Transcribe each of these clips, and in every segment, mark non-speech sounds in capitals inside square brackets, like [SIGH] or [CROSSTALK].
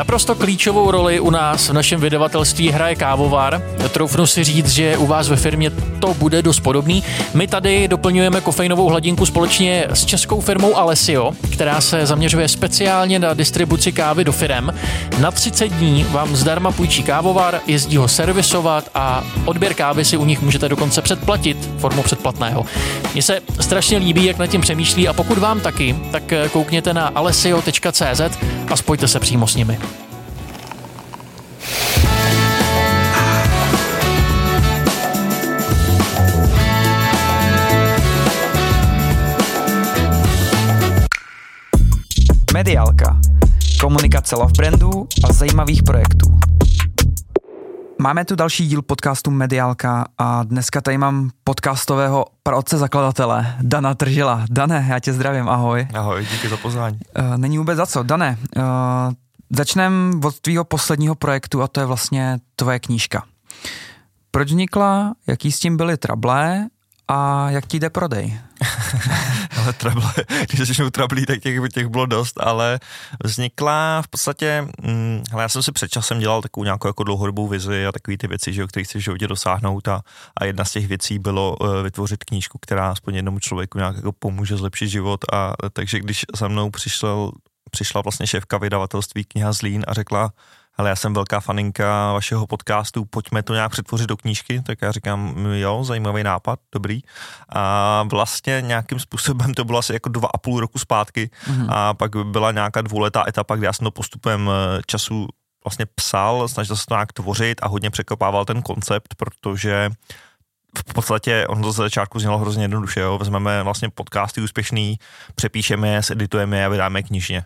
Naprosto klíčovou roli u nás v našem vydavatelství hraje kávovar. Troufnu si říct, že u vás ve firmě to bude dost podobný. My tady doplňujeme kofeinovou hladinku společně s českou firmou Alessio, která se zaměřuje speciálně na distribuci kávy do firem. Na 30 dní vám zdarma půjčí kávovar, jezdí ho servisovat a odběr kávy si u nich můžete dokonce předplatit formou předplatného. Mně se strašně líbí, jak nad tím přemýšlí a pokud vám taky, tak koukněte na alessio.cz a spojte se přímo s nimi. Mediálka. Komunikace love brandů a zajímavých projektů. Máme tu další díl podcastu Mediálka a dneska tady mám podcastového praotce zakladatele Dana Tržila. Dane, já tě zdravím, ahoj. Ahoj, díky za pozvání. Uh, není vůbec za co. Dane, uh, začneme od tvýho posledního projektu a to je vlastně tvoje knížka. Proč vznikla, jaký s tím byly trable a jak ti jde prodej? [LAUGHS] ale trable, když začnou trablí, tak těch, těch bylo dost, ale vznikla v podstatě, hm, hele, já jsem si před časem dělal takovou nějakou jako dlouhodobou vizi a takové ty věci, že, o kterých chci v životě dosáhnout a, a jedna z těch věcí bylo uh, vytvořit knížku, která aspoň jednomu člověku nějak jako pomůže zlepšit život a takže když za mnou přišel, přišla vlastně šéfka vydavatelství kniha Zlín a řekla, ale já jsem velká faninka vašeho podcastu, pojďme to nějak přetvořit do knížky, tak já říkám, jo, zajímavý nápad, dobrý. A vlastně nějakým způsobem to bylo asi jako dva a půl roku zpátky mm-hmm. a pak byla nějaká dvouletá etapa, kde já jsem to postupem eh, času vlastně psal, snažil se to nějak tvořit a hodně překopával ten koncept, protože v podstatě on to ze začátku znělo hrozně jednoduše, jo. vezmeme vlastně podcasty úspěšný, přepíšeme je, editujeme je a vydáme knižně.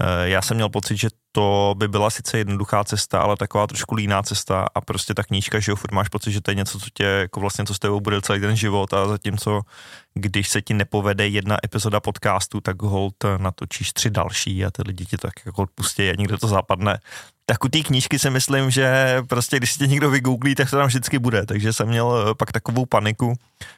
Eh, já jsem měl pocit, že to by byla sice jednoduchá cesta, ale taková trošku líná cesta a prostě ta knížka, že jo, furt máš pocit, že to je něco, co tě, jako vlastně, co s tebou bude celý ten život a zatímco, když se ti nepovede jedna epizoda podcastu, tak hold natočíš tři další a ty lidi ti tak jako odpustí a někde to zapadne tak u té knížky si myslím, že prostě když si tě někdo vygooglí, tak to tam vždycky bude. Takže jsem měl eh, pak takovou paniku,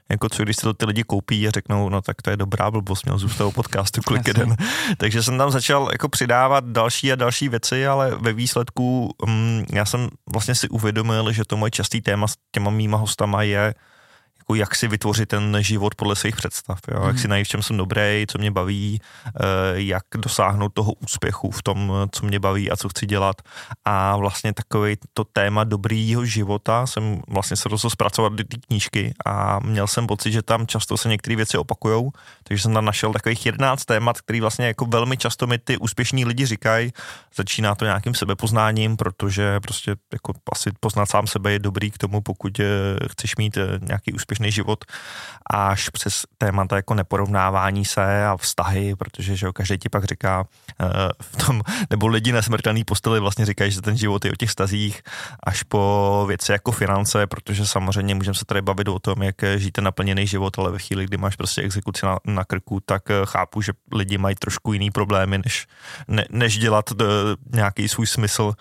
jako co když si to ty lidi koupí a řeknou, no tak to je dobrá blbost, měl zůstat u podcastu klik jeden. [LAUGHS] Takže jsem tam začal jako přidávat další a další věci, ale ve výsledku hm, já jsem vlastně si uvědomil, že to moje častý téma s těma mýma hostama je jako jak si vytvořit ten život podle svých představ, jo? Jak mhm. si najít, v čem jsem dobrý, co mě baví, eh, jak dosáhnout toho úspěchu v tom, co mě baví a co chci dělat. A vlastně takový to téma dobrýho života jsem vlastně se rozhodl zpracovat do té knížky a měl jsem pocit, že tam často se některé věci opakujou, takže jsem tam našel takových 11 témat, který vlastně jako velmi často mi ty úspěšní lidi říkají. Začíná to nějakým sebepoznáním, protože prostě jako asi poznat sám sebe je dobrý k tomu, pokud eh, chceš mít eh, nějaký úspěšný úspěšný život až přes témata jako neporovnávání se a vztahy, protože že jo, každý ti pak říká uh, v tom, nebo lidi na smrtelný posteli vlastně říkají, že ten život je o těch stazích až po věci jako finance, protože samozřejmě můžeme se tady bavit o tom, jak žijete naplněný život, ale ve chvíli, kdy máš prostě exekuci na, na krku, tak uh, chápu, že lidi mají trošku jiný problémy, než, ne, než dělat uh, nějaký svůj smysl uh,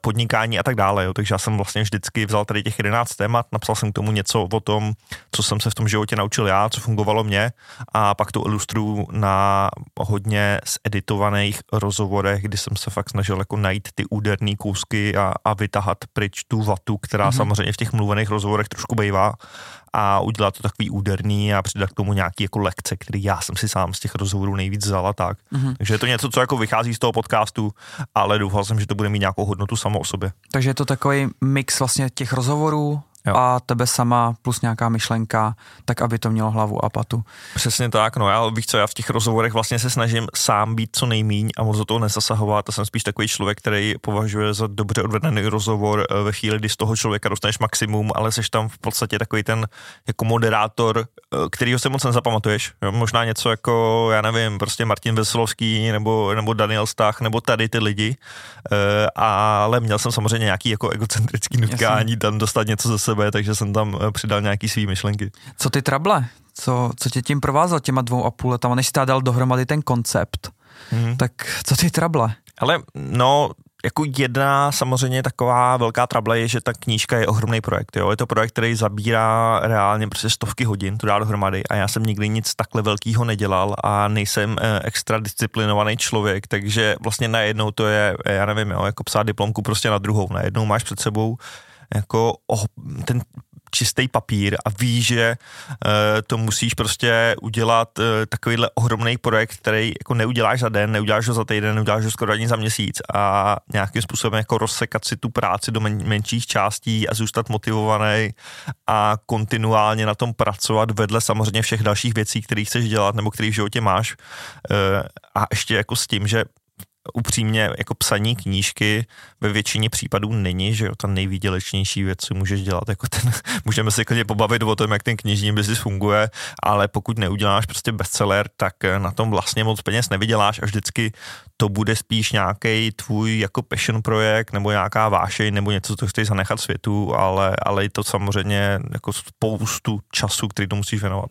podnikání a tak dále. Jo. Takže já jsem vlastně vždycky vzal tady těch 11 témat, napsal jsem k tomu něco o tom, co jsem se v tom životě naučil já, co fungovalo mě a pak to ilustruju na hodně zeditovaných rozhovorech, kdy jsem se fakt snažil jako najít ty úderné kousky a, a vytahat pryč tu vatu, která mm-hmm. samozřejmě v těch mluvených rozhovorech trošku bývá a udělat to takový úderný a přidat k tomu nějaký jako lekce, který já jsem si sám z těch rozhovorů nejvíc vzal a tak. Mm-hmm. Takže je to něco, co jako vychází z toho podcastu, ale doufal jsem, že to bude mít nějakou hodnotu samo o sobě. Takže je to takový mix vlastně těch rozhovorů, jo. a tebe sama plus nějaká myšlenka, tak aby to mělo hlavu a patu. Přesně tak, no já víš co, já v těch rozhovorech vlastně se snažím sám být co nejmíň a moc do toho nezasahovat. A jsem spíš takový člověk, který považuje za dobře odvedený rozhovor eh, ve chvíli, kdy z toho člověka dostaneš maximum, ale jsi tam v podstatě takový ten jako moderátor, eh, kterýho se moc nezapamatuješ. Jo? Možná něco jako, já nevím, prostě Martin Veselovský nebo, nebo Daniel Stach nebo tady ty lidi, e, ale měl jsem samozřejmě nějaký jako egocentrický nutkání tam dostat něco ze sebe takže jsem tam eh, přidal nějaký svý myšlenky. Co ty trable? Co, co tě tím provázal těma dvou a půl letama, než jsi dal dohromady ten koncept? Hmm. Tak co ty trable? Ale no, jako jedna samozřejmě taková velká trable je, že ta knížka je ohromný projekt. Jo? Je to projekt, který zabírá reálně prostě stovky hodin, to dá dohromady a já jsem nikdy nic takhle velkého nedělal a nejsem eh, extra disciplinovaný člověk, takže vlastně najednou to je, já nevím, jo, jako psát diplomku prostě na druhou. Najednou máš před sebou jako oh, ten čistý papír a víš, že uh, to musíš prostě udělat uh, takovýhle ohromný projekt, který jako neuděláš za den, neuděláš ho za týden, neuděláš ho skoro ani za měsíc a nějakým způsobem jako rozsekat si tu práci do men- menších částí a zůstat motivovaný a kontinuálně na tom pracovat vedle samozřejmě všech dalších věcí, které chceš dělat nebo které v životě máš uh, a ještě jako s tím, že upřímně jako psaní knížky ve většině případů není, že jo, ta nejvýdělečnější věc, co můžeš dělat, jako ten, [LAUGHS] můžeme se klidně pobavit o tom, jak ten knižní biznis funguje, ale pokud neuděláš prostě bestseller, tak na tom vlastně moc peněz nevyděláš a vždycky to bude spíš nějaký tvůj jako passion projekt nebo nějaká vášeň nebo něco, co chceš zanechat světu, ale, ale je to samozřejmě jako spoustu času, který to musíš věnovat.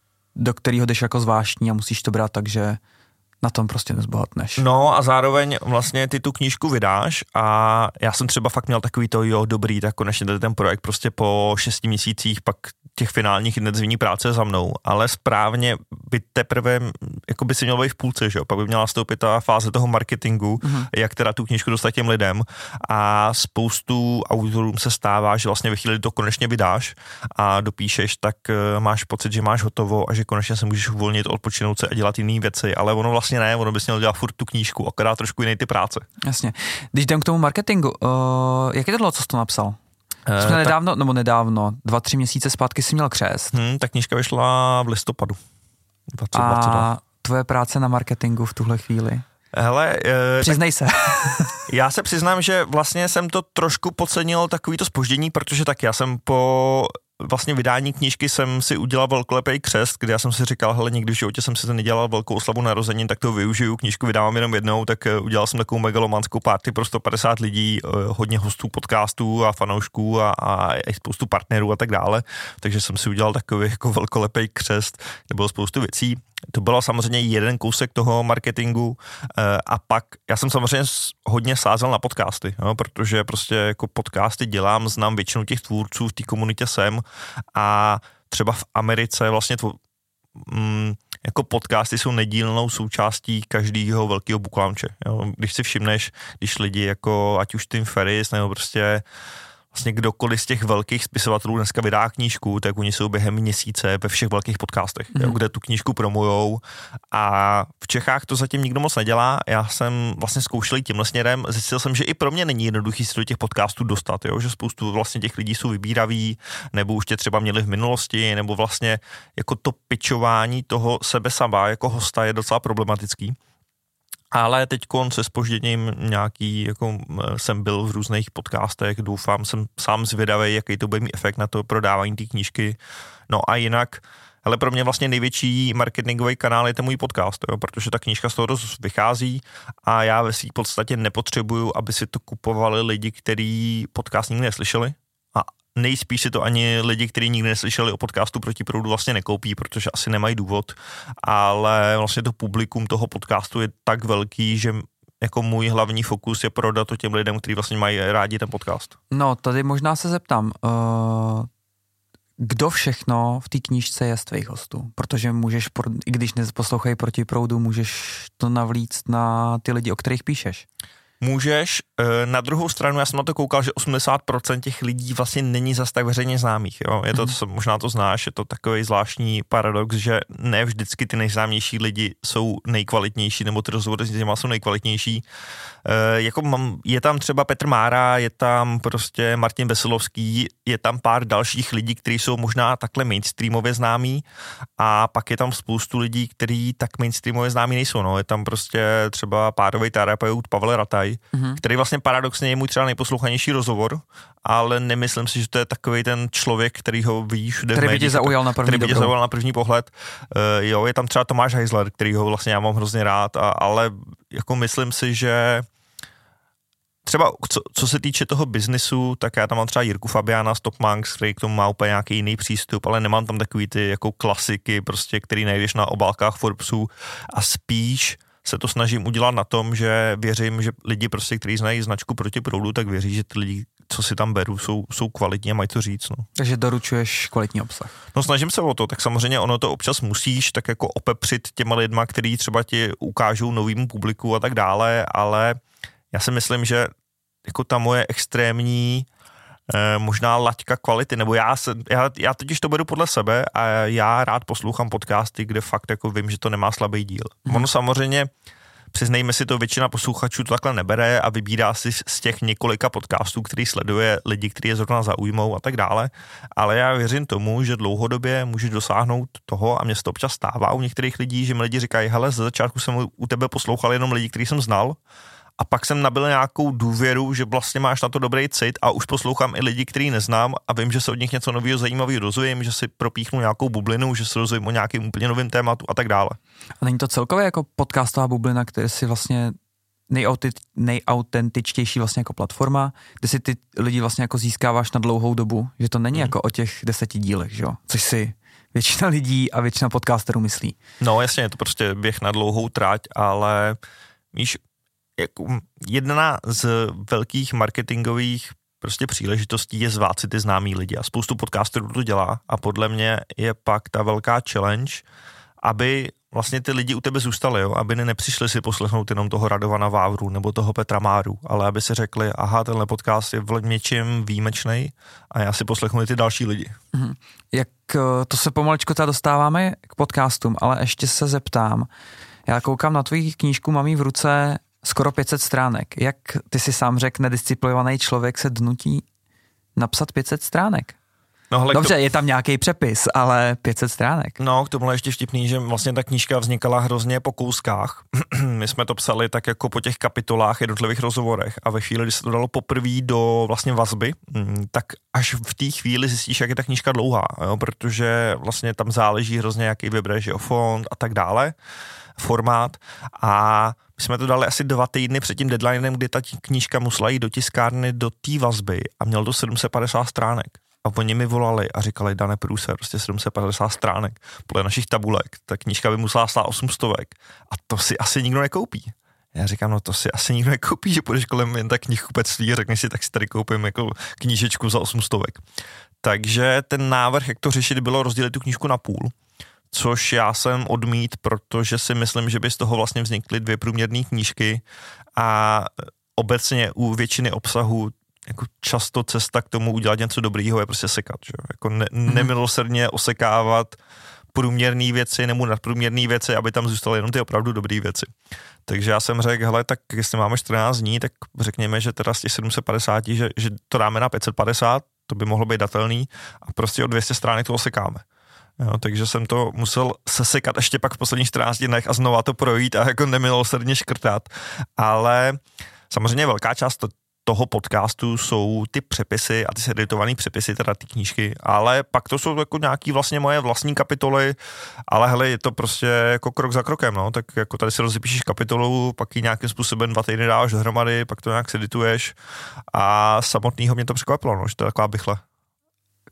do kterého jdeš jako zvláštní a musíš to brát tak, že na tom prostě nezbohatneš. No a zároveň vlastně ty tu knížku vydáš a já jsem třeba fakt měl takový to, jo, dobrý, tak konečně tady ten projekt prostě po šesti měsících pak těch finálních intenzivní práce za mnou, ale správně by teprve, jako by si měl být v půlce, že jo? pak by měla nastoupit ta fáze toho marketingu, mm-hmm. jak teda tu knížku dostat těm lidem a spoustu autorům se stává, že vlastně ve chvíli to konečně vydáš a dopíšeš, tak eh, máš pocit, že máš hotovo a že konečně se můžeš uvolnit, odpočinout se a dělat jiné věci, ale ono vlastně ne, ono bys měl dělat furt tu knížku, akorát trošku jiný ty práce. Jasně. Když jdem k tomu marketingu, uh, jak je to dlouho, co jsi to napsal? Uh, Jsme nedávno, tak... nebo nedávno, dva, tři měsíce zpátky si měl křest. Hmm, ta knížka vyšla v listopadu. 2022. A tvoje práce na marketingu v tuhle chvíli? Hele, e, Přiznej tak, se. [LAUGHS] já se přiznám, že vlastně jsem to trošku podcenil takovýto spoždění, protože tak já jsem po vlastně vydání knížky jsem si udělal velkolepý křest, kde já jsem si říkal, hele, nikdy v životě jsem si to nedělal velkou oslavu narozenin, tak to využiju, knížku vydávám jenom jednou, tak eh, udělal jsem takovou megalomanskou party pro 150 lidí, eh, hodně hostů podcastů a fanoušků a, a i spoustu partnerů a tak dále, takže jsem si udělal takový jako velkolepý křest, kde bylo spoustu věcí to bylo samozřejmě jeden kousek toho marketingu eh, a pak já jsem samozřejmě hodně sázel na podcasty, jo, protože prostě jako podcasty dělám, znám většinu těch tvůrců, v té komunitě jsem a třeba v Americe vlastně tvo, mm, jako podcasty jsou nedílnou součástí každého velkého launche. Jo. Když si všimneš, když lidi jako ať už Tim Ferris nebo prostě vlastně kdokoliv z těch velkých spisovatelů dneska vydá knížku, tak oni jsou během měsíce ve všech velkých podcastech, mm. jo, kde tu knížku promujou a v Čechách to zatím nikdo moc nedělá. Já jsem vlastně zkoušel tímhle směrem, zjistil jsem, že i pro mě není jednoduchý se do těch podcastů dostat, jo, že spoustu vlastně těch lidí jsou vybíraví, nebo už tě třeba měli v minulosti, nebo vlastně jako to pičování toho sebe sama jako hosta je docela problematický ale teď se spožděním nějaký, jako jsem byl v různých podcastech, doufám, jsem sám zvědavý, jaký to bude mít efekt na to prodávání té knížky. No a jinak, ale pro mě vlastně největší marketingový kanál je ten můj podcast, jo, protože ta knížka z toho dost vychází a já ve svých podstatě nepotřebuju, aby si to kupovali lidi, kteří podcast nikdy neslyšeli, nejspíš si to ani lidi, kteří nikdy neslyšeli o podcastu Proti proudu vlastně nekoupí, protože asi nemají důvod, ale vlastně to publikum toho podcastu je tak velký, že jako můj hlavní fokus je prodat to těm lidem, kteří vlastně mají rádi ten podcast. No, tady možná se zeptám, uh, kdo všechno v té knížce je z tvých hostů? Protože můžeš, i když neposlouchají proti proudu, můžeš to navlíct na ty lidi, o kterých píšeš. Můžeš, eh, na druhou stranu, já jsem na to koukal, že 80% těch lidí vlastně není zas tak veřejně známých. Jo? Je to, mm. možná to znáš, je to takový zvláštní paradox, že ne vždycky ty nejznámější lidi jsou nejkvalitnější, nebo ty rozhovory s těma jsou nejkvalitnější. E, jako mám, je tam třeba Petr Mára, je tam prostě Martin Veselovský, je tam pár dalších lidí, kteří jsou možná takhle mainstreamově známí a pak je tam spoustu lidí, kteří tak mainstreamově známí nejsou. No. Je tam prostě třeba párový terapeut Pavel Rataj, Mm-hmm. který vlastně paradoxně je můj třeba nejposlouchanější rozhovor, ale nemyslím si, že to je takový ten člověk, který ho vidíš všude který by tě zaujal na první který by tě zaujal na první pohled. Uh, jo, je tam třeba Tomáš Heisler, který ho vlastně já mám hrozně rád, a, ale jako myslím si, že třeba co, co se týče toho biznisu, tak já tam mám třeba Jirku Fabiana z Top Manx, který k tomu má úplně nějaký jiný přístup, ale nemám tam takový ty jako klasiky, prostě, který najdeš na obálkách Forbesu a spíš se to snažím udělat na tom, že věřím, že lidi prostě, kteří znají značku proti proudu, tak věří, že ty lidi, co si tam beru, jsou, jsou kvalitní a mají to říct. No. Takže doručuješ kvalitní obsah. No snažím se o to, tak samozřejmě ono to občas musíš tak jako opepřit těma lidma, který třeba ti ukážou novýmu publiku a tak dále, ale já si myslím, že jako ta moje extrémní možná laťka kvality, nebo já, se, já, já totiž to beru podle sebe a já rád poslouchám podcasty, kde fakt jako vím, že to nemá slabý díl. Hmm. Ono samozřejmě, přiznejme si to, většina posluchačů to takhle nebere a vybírá si z těch několika podcastů, který sleduje lidi, kteří je zrovna zaujmou a tak dále, ale já věřím tomu, že dlouhodobě můžeš dosáhnout toho a mě se to občas stává u některých lidí, že mi lidi říkají, hele, ze začátku jsem u tebe poslouchal jenom lidi, který jsem znal, a pak jsem nabil nějakou důvěru, že vlastně máš na to dobrý cit a už poslouchám i lidi, který neznám a vím, že se od nich něco nového zajímavého dozvím, že si propíchnu nějakou bublinu, že se dozvím o nějakým úplně novým tématu a tak dále. A není to celkově jako podcastová bublina, která si vlastně nejautentičtější vlastně jako platforma, kde si ty lidi vlastně jako získáváš na dlouhou dobu, že to není hmm. jako o těch deseti dílech, že jo? Což si většina lidí a většina podcasterů myslí. No jasně, je to prostě běh na dlouhou trať, ale víš, jako jedna z velkých marketingových prostě příležitostí je zvát si ty známý lidi a spoustu podcasterů to dělá a podle mě je pak ta velká challenge, aby vlastně ty lidi u tebe zůstali, jo? aby nepřišli si poslechnout jenom toho Radovana Vávru nebo toho Petra Máru, ale aby si řekli, aha, tenhle podcast je v něčím výjimečný a já si poslechnu i ty další lidi. Mm-hmm. Jak eh, to se pomalečko teda dostáváme k podcastům, ale ještě se zeptám, já koukám na tvoji knížku, mám v ruce skoro 500 stránek. Jak ty si sám řekl, nedisciplinovaný člověk se dnutí napsat 500 stránek? No, hele, Dobře, to... je tam nějaký přepis, ale 500 stránek. No, k tomu je ještě vtipný, že vlastně ta knížka vznikala hrozně po kouskách. [CLEARS THROAT] My jsme to psali tak jako po těch kapitolách, jednotlivých rozhovorech a ve chvíli, kdy se to dalo poprvé do vlastně vazby, mm, tak až v té chvíli zjistíš, jak je ta knížka dlouhá, jo? protože vlastně tam záleží hrozně, jaký vybereš fond a tak dále, formát a jsme to dali asi dva týdny před tím deadlinem, kdy ta knížka musela jít do tiskárny do té vazby a měl to 750 stránek. A oni mi volali a říkali, Dane Průse, prostě 750 stránek. Podle našich tabulek, ta knížka by musela stát 800 a to si asi nikdo nekoupí. Já říkám, no to si asi nikdo nekoupí, že půjdeš kolem jen tak knihkupectví a řekneš si, tak si tady koupím jako knížečku za 800. Takže ten návrh, jak to řešit, bylo rozdělit tu knížku na půl což já jsem odmít, protože si myslím, že by z toho vlastně vznikly dvě průměrné knížky a obecně u většiny obsahu jako často cesta k tomu udělat něco dobrýho je prostě sekat, že? jako ne, mm-hmm. nemilosrdně osekávat průměrné věci nebo nadprůměrné věci, aby tam zůstaly jenom ty opravdu dobré věci. Takže já jsem řekl, hele, tak jestli máme 14 dní, tak řekněme, že teda z těch 750, že, že to dáme na 550, to by mohlo být datelný a prostě o 200 stránek to osekáme. Jo, takže jsem to musel sesekat ještě pak v posledních 14 dnech a znova to projít a jako nemilosrdně škrtat. Ale samozřejmě velká část toho podcastu jsou ty přepisy a ty editované přepisy, teda ty knížky, ale pak to jsou jako nějaký vlastně moje vlastní kapitoly, ale hele, je to prostě jako krok za krokem, no, tak jako tady si rozepíšeš kapitolu, pak ji nějakým způsobem dva týdny dáš dohromady, pak to nějak edituješ a samotného mě to překvapilo, no, že to je taková bychle.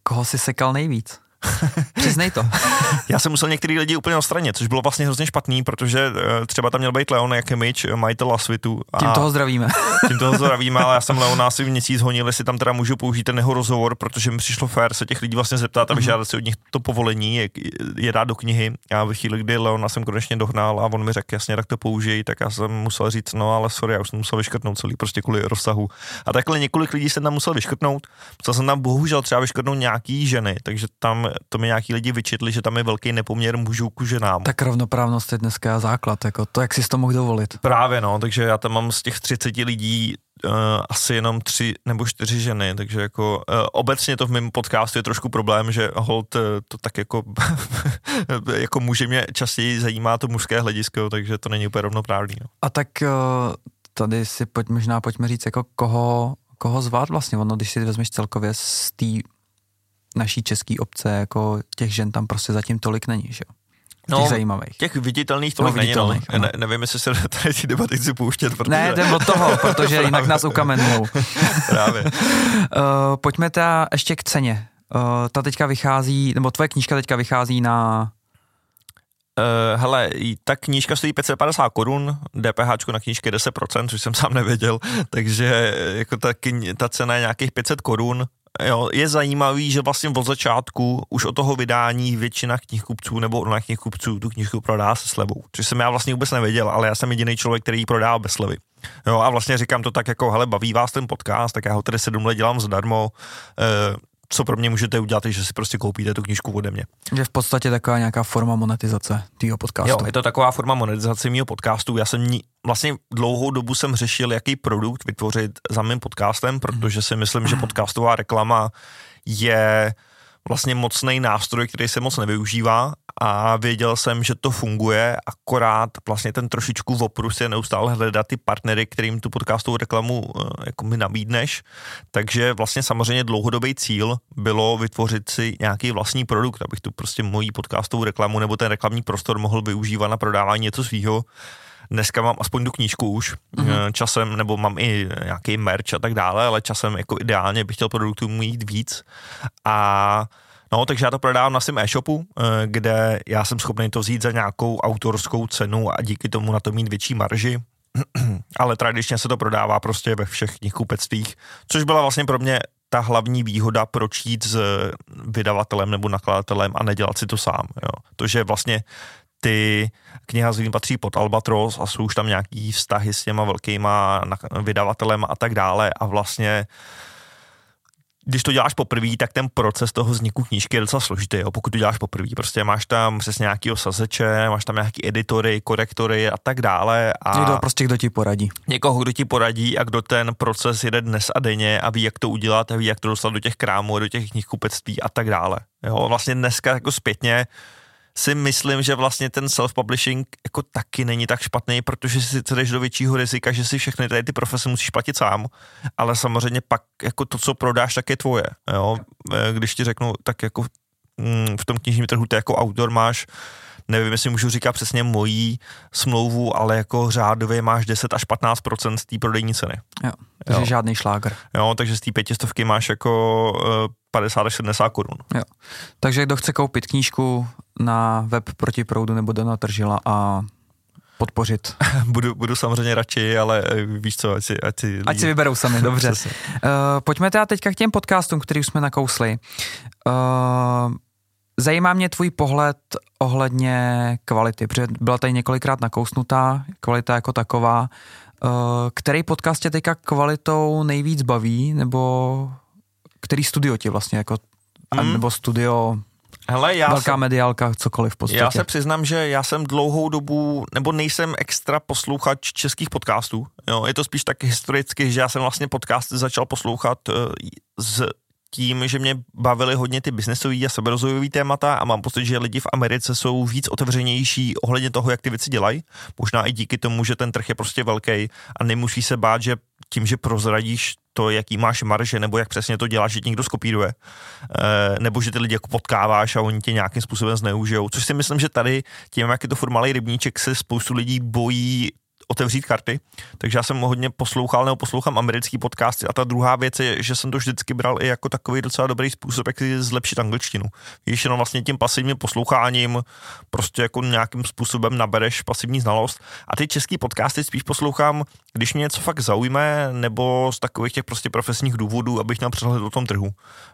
Koho si sekal nejvíc? [LAUGHS] Přiznej to. Já jsem musel některý lidi úplně odstranit, což bylo vlastně hrozně špatný, protože uh, třeba tam měl být Leon jak Mitch, majitel Lasvitu. A tím toho zdravíme. [LAUGHS] tím toho zdravíme, ale já jsem Leona asi v měsíc honil, jestli tam teda můžu použít ten jeho rozhovor, protože mi přišlo fér se těch lidí vlastně zeptat a vyžádat si od nich to povolení, je, je dát do knihy. Já ve chvíli, kdy Leona jsem konečně dohnal a on mi řekl jasně, tak to použij, tak já jsem musel říct, no ale sorry, já už jsem musel vyškrtnout celý prostě kvůli rozsahu. A takhle několik lidí jsem tam musel vyškrtnout. Musel jsem tam bohužel třeba vyškrtnout nějaký ženy, takže tam to mi nějaký lidi vyčetli, že tam je velký nepoměr mužů k ženám. Tak rovnoprávnost je dneska základ, jako to, jak si to mohl dovolit. Právě no, takže já tam mám z těch 30 lidí uh, asi jenom tři nebo čtyři ženy, takže jako uh, obecně to v mém podcastu je trošku problém, že hold uh, to tak jako [LAUGHS] jako muže mě častěji zajímá to mužské hledisko, takže to není úplně rovnoprávný. No. A tak uh, tady si pojď, možná pojďme říct, jako koho, koho zvát vlastně, ono, když si vezmeš celkově z té naší české obce, jako těch žen tam prostě zatím tolik není, že jo? No, těch zajímavých. Těch viditelných tolik No, není, no. viditelných. Ne, nevím, jestli se do [LAUGHS] tady ty debaty chci pouštět, protože... Ne, jdem od toho, protože [LAUGHS] jinak nás ukamenujou. [LAUGHS] Právě. Uh, pojďme teda ještě k ceně. Uh, ta teďka vychází, nebo tvoje knížka teďka vychází na... Uh, hele, ta knížka stojí 550 korun, DPH na knížky je 10%, což jsem sám nevěděl, takže eh, jako ta, kni- ta cena je nějakých 500 korun. Jo, je zajímavý, že vlastně od začátku už od toho vydání většina knihkupců nebo online knihkupců tu knížku prodá se slevou, což jsem já vlastně vůbec nevěděl, ale já jsem jediný člověk, který ji prodá bez slevy. Jo, a vlastně říkám to tak jako, hele, baví vás ten podcast, tak já ho tedy sedm let dělám zadarmo, uh, co pro mě můžete udělat, je, že si prostě koupíte tu knížku ode mě. Je v podstatě taková nějaká forma monetizace tvýho podcastu. Jo, je to taková forma monetizace mého podcastu. Já jsem ní, vlastně dlouhou dobu jsem řešil, jaký produkt vytvořit za mým podcastem, protože si myslím, že [CLEARS THROAT] podcastová reklama je vlastně mocný nástroj, který se moc nevyužívá a věděl jsem, že to funguje, akorát vlastně ten trošičku oprus je neustále hledat ty partnery, kterým tu podcastovou reklamu eh, jako mi nabídneš, takže vlastně samozřejmě dlouhodobý cíl bylo vytvořit si nějaký vlastní produkt, abych tu prostě mojí podcastovou reklamu nebo ten reklamní prostor mohl využívat na prodávání něco svýho. Dneska mám aspoň tu knížku už mm-hmm. časem, nebo mám i nějaký merch a tak dále, ale časem jako ideálně bych chtěl produktů mít víc a No, takže já to prodávám na svém e-shopu, eh, kde já jsem schopný to vzít za nějakou autorskou cenu a díky tomu na to mít větší marži. [CLEARS THROAT] Ale tradičně se to prodává prostě ve všech knihkupectvích, což byla vlastně pro mě ta hlavní výhoda, proč jít s vydavatelem nebo nakladatelem a nedělat si to sám. Jo. To, že vlastně ty knihaziny patří pod Albatros a jsou už tam nějaký vztahy s těma velkýma vydavatelem a tak dále a vlastně když to děláš poprvé, tak ten proces toho vzniku knížky je docela složitý, jo, pokud to děláš poprvé. Prostě máš tam přes nějaký sazeče, máš tam nějaký editory, korektory a tak dále. A Někdo prostě, kdo ti poradí. někoho, kdo ti poradí a kdo ten proces jede dnes a denně a ví, jak to udělat a ví, jak to dostat do těch krámů, do těch knihkupectví a tak dále. Jo, vlastně dneska jako zpětně si myslím, že vlastně ten self-publishing jako taky není tak špatný, protože si sice jdeš do většího rizika, že si všechny tady ty profese musíš platit sám, ale samozřejmě pak jako to, co prodáš, tak je tvoje. Jo? Eh, Když ti řeknu, tak jako mm, v tom knižním trhu ty jako autor máš nevím, jestli můžu říkat přesně mojí smlouvu, ale jako řádově máš 10 až 15% z té prodejní ceny. Jo. Takže Jo. žádný šlágr. Jo, takže z té pětistovky máš jako eh, 50 až 70 korun. Jo. Takže kdo chce koupit knížku na web proti proudu nebo Dana Tržila a podpořit. [LAUGHS] budu, budu samozřejmě radši, ale eh, víš co, ať si, ať si, Ať si vyberou sami, [LAUGHS] dobře. Uh, pojďme teda teďka k těm podcastům, který už jsme nakousli. Uh, zajímá mě tvůj pohled ohledně kvality, protože byla tady několikrát nakousnutá, kvalita jako taková. Uh, který podcast tě teďka kvalitou nejvíc baví, nebo který studio ti vlastně jako, a Hmm. nebo studio, Hele, já velká jsem, mediálka, cokoliv v podstatě. já se přiznám, že já jsem dlouhou dobu, nebo nejsem extra posluchač českých podcastů. Jo, je to spíš tak historicky, že já jsem vlastně podcasty začal poslouchat eh, z tím, že mě bavily hodně ty biznesové a seberozvojové témata a mám pocit, že lidi v Americe jsou víc otevřenější ohledně toho, jak ty věci dělají. Možná i díky tomu, že ten trh je prostě velký a nemusí se bát, že tím, že prozradíš to, jaký máš marže, nebo jak přesně to děláš, že někdo skopíruje, eh, nebo že ty lidi jako potkáváš a oni tě nějakým způsobem zneužijou. Což si myslím, že tady tím, jak je to furt malý rybníček, se spoustu lidí bojí otevřít karty, takže já jsem hodně poslouchal nebo poslouchám americký podcasty a ta druhá věc je, že jsem to vždycky bral i jako takový docela dobrý způsob, jak si zlepšit angličtinu. Víš, jenom vlastně tím pasivním posloucháním prostě jako nějakým způsobem nabereš pasivní znalost a ty český podcasty spíš poslouchám, když mě něco fakt zaujme nebo z takových těch prostě profesních důvodů, abych měl přehled o tom trhu.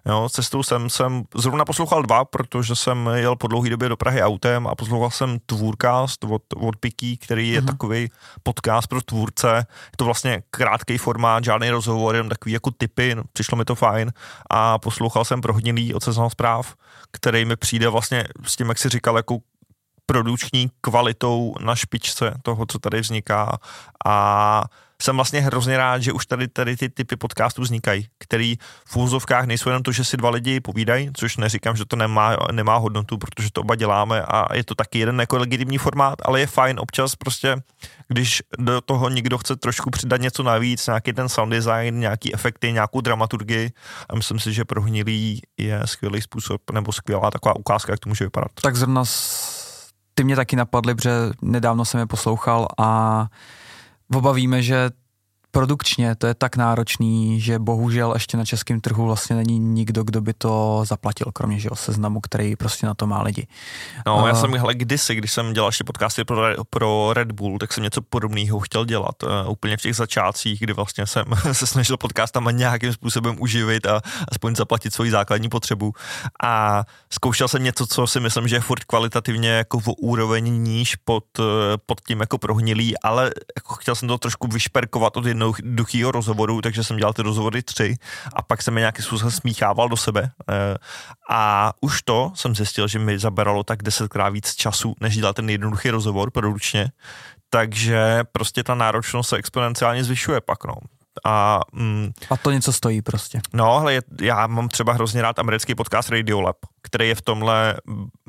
Jo, cestou jsem, jsem zrovna poslouchal dva, protože jsem jel po dlouhé době do Prahy autem a poslouchal jsem Tvůrcast od, od Piky, který je mm-hmm. takový podcast pro tvůrce. Je to vlastně krátký formát, žádný rozhovor, jenom takový jako typy, no, přišlo mi to fajn. A poslouchal jsem Prohodněný od seznam zpráv, který mi přijde vlastně s tím, jak si říkal, jako produkční kvalitou na špičce toho, co tady vzniká a jsem vlastně hrozně rád, že už tady, tady ty typy podcastů vznikají, který v úzovkách nejsou jenom to, že si dva lidi povídají, což neříkám, že to nemá, nemá hodnotu, protože to oba děláme a je to taky jeden jako legitimní formát, ale je fajn občas prostě, když do toho někdo chce trošku přidat něco navíc, nějaký ten sound design, nějaký efekty, nějakou dramaturgii a myslím si, že prohnilý je skvělý způsob nebo skvělá taková ukázka, jak to může vypadat. Tak zrovna ty mě taky napadly, protože nedávno jsem je poslouchal a oba víme, že produkčně to je tak náročný, že bohužel ještě na českém trhu vlastně není nikdo, kdo by to zaplatil, kromě že seznamu, který prostě na to má lidi. No, uh, já jsem hele kdysi, když jsem dělal ještě podcasty pro, pro Red Bull, tak jsem něco podobného chtěl dělat. Uh, úplně v těch začátcích, kdy vlastně jsem [LAUGHS] se snažil podcastama nějakým způsobem uživit a aspoň zaplatit svoji základní potřebu. A zkoušel jsem něco, co si myslím, že je furt kvalitativně jako v úroveň níž pod, eh, pod tím jako prohnilý, ale jako chtěl jsem to trošku vyšperkovat od jednou jednoduchého rozhovoru, takže jsem dělal ty rozhovory tři a pak jsem je nějaký způsobem smíchával do sebe. Eh, a už to jsem zjistil, že mi zaberalo tak desetkrát víc času, než dělat ten jednoduchý rozhovor produkčně, takže prostě ta náročnost se exponenciálně zvyšuje pak, no. A, mm, a to něco stojí prostě. No, ale já mám třeba hrozně rád americký podcast Radiolab, který je v tomhle,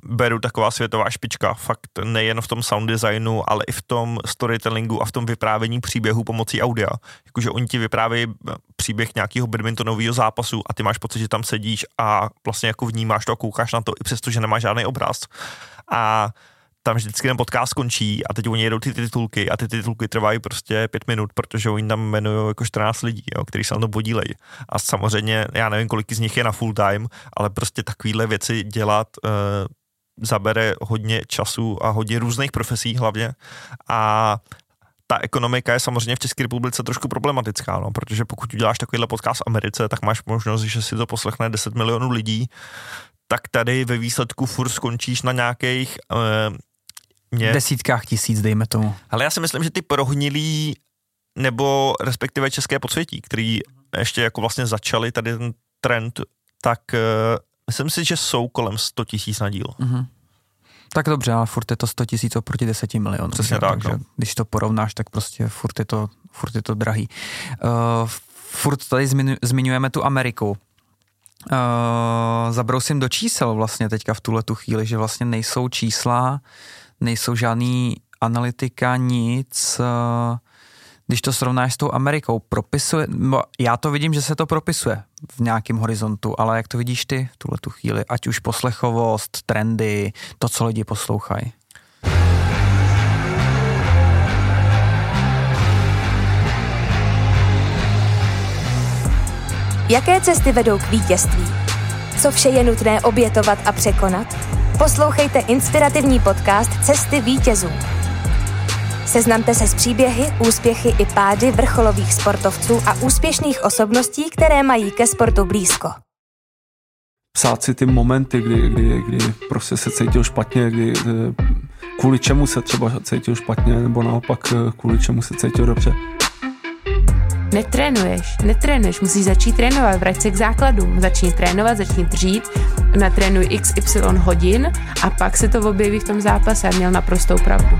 beru taková světová špička, fakt nejen v tom sound designu, ale i v tom storytellingu a v tom vyprávění příběhu pomocí audia. Jakože oni ti vyprávějí příběh nějakého badmintonového zápasu a ty máš pocit, že tam sedíš a vlastně jako vnímáš to a koukáš na to, i přesto, že nemáš žádný obraz. A tam vždycky ten podcast skončí a teď oni jedou ty titulky a ty titulky trvají prostě pět minut, protože oni tam jmenují jako 14 lidí, jo, kteří se na to podílejí. A samozřejmě, já nevím, kolik z nich je na full time, ale prostě takovéhle věci dělat uh, zabere hodně času a hodně různých profesí hlavně. A ta ekonomika je samozřejmě v České republice trošku problematická, no, protože pokud uděláš takovýhle podcast v Americe, tak máš možnost, že si to poslechne 10 milionů lidí, tak tady ve výsledku furt skončíš na nějakých uh, mě... desítkách tisíc, dejme tomu. Ale já si myslím, že ty prohnilí nebo respektive české podsvětí, který ještě jako vlastně začali tady ten trend, tak uh, myslím si, že jsou kolem 100 tisíc na díl. Mm-hmm. Tak dobře, ale furt je to 100 tisíc oproti 10 milionům. Přesně tak. Takže no. když to porovnáš, tak prostě furt je to, furt je to drahý. Uh, furt tady zmiňujeme tu Ameriku. Uh, zabrousím do čísel vlastně teďka v tuhle tu chvíli, že vlastně nejsou čísla nejsou žádný analytika, nic. Když to srovnáš s tou Amerikou, propisuje, já to vidím, že se to propisuje v nějakém horizontu, ale jak to vidíš ty v tuhle tu chvíli, ať už poslechovost, trendy, to, co lidi poslouchají? Jaké cesty vedou k vítězství? Co vše je nutné obětovat a překonat? Poslouchejte inspirativní podcast Cesty vítězů. Seznamte se s příběhy, úspěchy i pády vrcholových sportovců a úspěšných osobností, které mají ke sportu blízko. Psát si ty momenty, kdy, kdy, kdy prostě se cítil špatně, kdy, kvůli čemu se třeba cítil špatně, nebo naopak kvůli čemu se cítil dobře. Netrénuješ, netrénuješ, musíš začít trénovat, vrať se k základům, začni trénovat, začni dřít, natrénuj XY hodin a pak se to objeví v tom zápase a měl naprostou pravdu.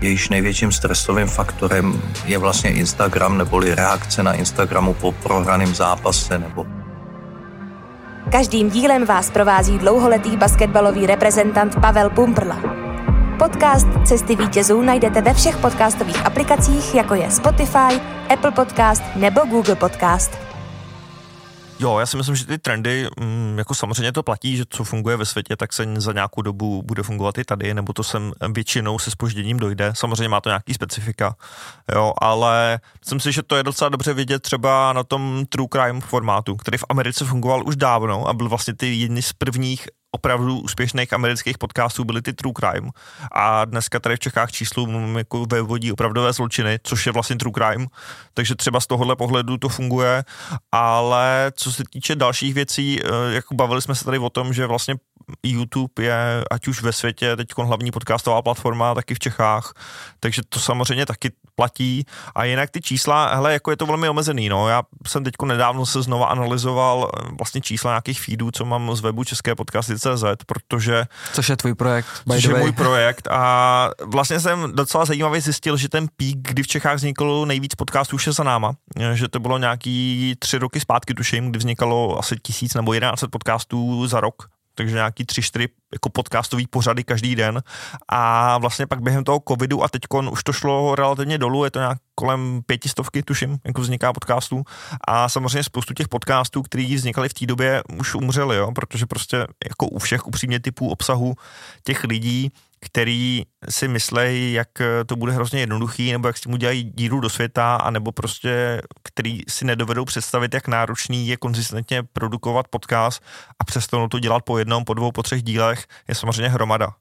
Jejíž největším stresovým faktorem je vlastně Instagram neboli reakce na Instagramu po prohraném zápase nebo Každým dílem vás provází dlouholetý basketbalový reprezentant Pavel Pumprla. Podcast Cesty vítězů najdete ve všech podcastových aplikacích, jako je Spotify, Apple Podcast nebo Google Podcast. Jo, já si myslím, že ty trendy, mm, jako samozřejmě to platí, že co funguje ve světě, tak se za nějakou dobu bude fungovat i tady, nebo to sem většinou se spožděním dojde. Samozřejmě má to nějaký specifika, jo, ale myslím si, že to je docela dobře vidět třeba na tom true crime formátu, který v Americe fungoval už dávno a byl vlastně ty jedni z prvních opravdu úspěšných amerických podcastů byly ty True Crime. A dneska tady v Čechách číslu jako vodí opravdové zločiny, což je vlastně True Crime, takže třeba z tohohle pohledu to funguje, ale co se týče dalších věcí, eh, jako bavili jsme se tady o tom, že vlastně YouTube je ať už ve světě teď hlavní podcastová platforma, taky v Čechách, takže to samozřejmě taky platí. A jinak ty čísla, hele, jako je to velmi omezený, no. Já jsem teď nedávno se znova analyzoval eh, vlastně čísla nějakých feedů, co mám z webu České podcasty.cz, protože... Což je tvůj projekt, by Což je můj projekt a vlastně jsem docela zajímavě zjistil, že ten pík, kdy v Čechách vzniklo nejvíc podcastů, už je za náma. Že to bylo nějaký tři roky zpátky, tuším, kdy vznikalo asi tisíc nebo jedenáct podcastů za rok takže nějaký tři, čtyři jako podcastový pořady každý den. A vlastně pak během toho covidu a teď už to šlo relativně dolů, je to nějak kolem pětistovky, tuším, jako vzniká podcastů. A samozřejmě spoustu těch podcastů, který vznikaly v té době, už umřeli, jo, protože prostě jako u všech upřímně typů obsahu těch lidí který si myslejí, jak to bude hrozně jednoduchý, nebo jak si mu dělají díru do světa, anebo prostě, který si nedovedou představit, jak náročný je konzistentně produkovat podcast a přestanou to dělat po jednom, po dvou, po třech dílech, je samozřejmě hromada.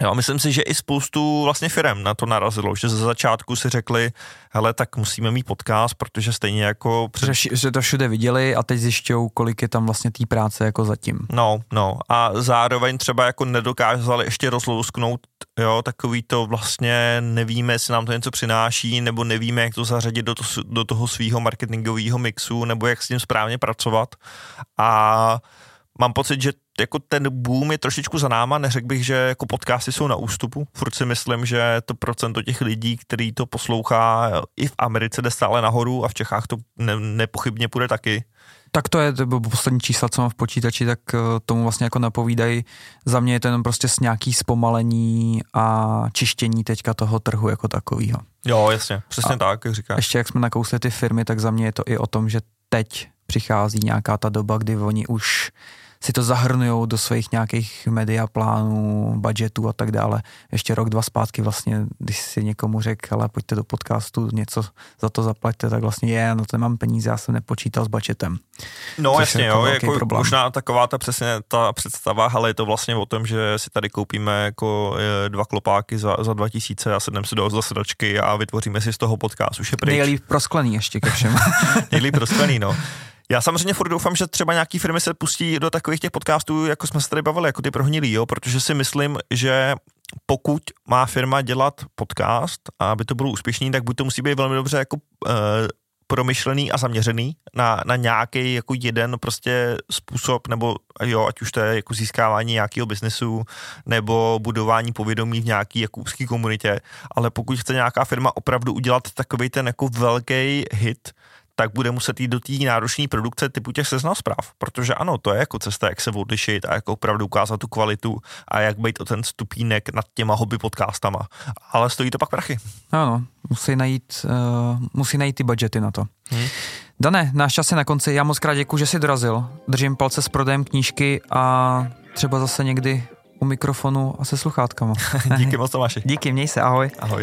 Jo, myslím si, že i spoustu vlastně firm na to narazilo, že ze začátku si řekli, hele, tak musíme mít podcast, protože stejně jako... Před... Že, že to všude viděli a teď zjišťou, kolik je tam vlastně té práce jako zatím. No, no a zároveň třeba jako nedokázali ještě rozlousknout, jo, takový to vlastně nevíme, jestli nám to něco přináší, nebo nevíme, jak to zařadit do, to, do toho svého marketingového mixu, nebo jak s tím správně pracovat. A mám pocit, že jako ten boom je trošičku za náma, neřekl bych, že jako podcasty jsou na ústupu, furt si myslím, že to procento těch lidí, který to poslouchá i v Americe jde stále nahoru a v Čechách to ne, nepochybně půjde taky. Tak to je to poslední čísla, co mám v počítači, tak eh, tomu vlastně jako napovídají. Za mě je to jenom prostě s nějaký zpomalení a čištění teďka toho trhu jako takového. Jo, jasně, přesně a tak, jak říkáš. Ještě jak jsme nakousli ty firmy, tak za mě je to i o tom, že teď přichází nějaká ta doba, kdy oni už si to zahrnují do svých nějakých mediaplánů, budgetů a tak dále. Ještě rok, dva zpátky vlastně, když si někomu řekl, ale pojďte do podcastu, něco za to zaplaťte, tak vlastně je, no to nemám peníze, já jsem nepočítal s budgetem. No Což jasně, jako jo, jako problém. možná taková ta přesně ta představa, ale je to vlastně o tom, že si tady koupíme jako e, dva klopáky za, za 2000 a sedneme si do zasedačky a vytvoříme si z toho podcast, už je pryč. Nejlíp prosklený ještě ke všem. [LAUGHS] Nejlíp prosklený, no. Já samozřejmě furt doufám, že třeba nějaký firmy se pustí do takových těch podcastů, jako jsme se tady bavili, jako ty prohnilí, jo, protože si myslím, že pokud má firma dělat podcast a aby to bylo úspěšný, tak buď to musí být velmi dobře jako uh, promyšlený a zaměřený na, na nějaký jako jeden prostě způsob, nebo jo, ať už to je jako získávání nějakého biznesu, nebo budování povědomí v nějaký jako úzký komunitě, ale pokud chce nějaká firma opravdu udělat takový ten jako velký hit, tak bude muset jít do té náročné produkce typu těch seznam zpráv, protože ano, to je jako cesta, jak se odlišit a jako opravdu ukázat tu kvalitu a jak být o ten stupínek nad těma hobby podcastama. Ale stojí to pak prachy. Ano, musí najít, uh, musí najít ty budgety na to. Hmm. Dané, náš čas je na konci. Já moc krát děkuji, že jsi dorazil. Držím palce s prodejem knížky a třeba zase někdy u mikrofonu a se sluchátkama. [LAUGHS] Díky moc Tomáši. Díky, měj se, ahoj. Ahoj.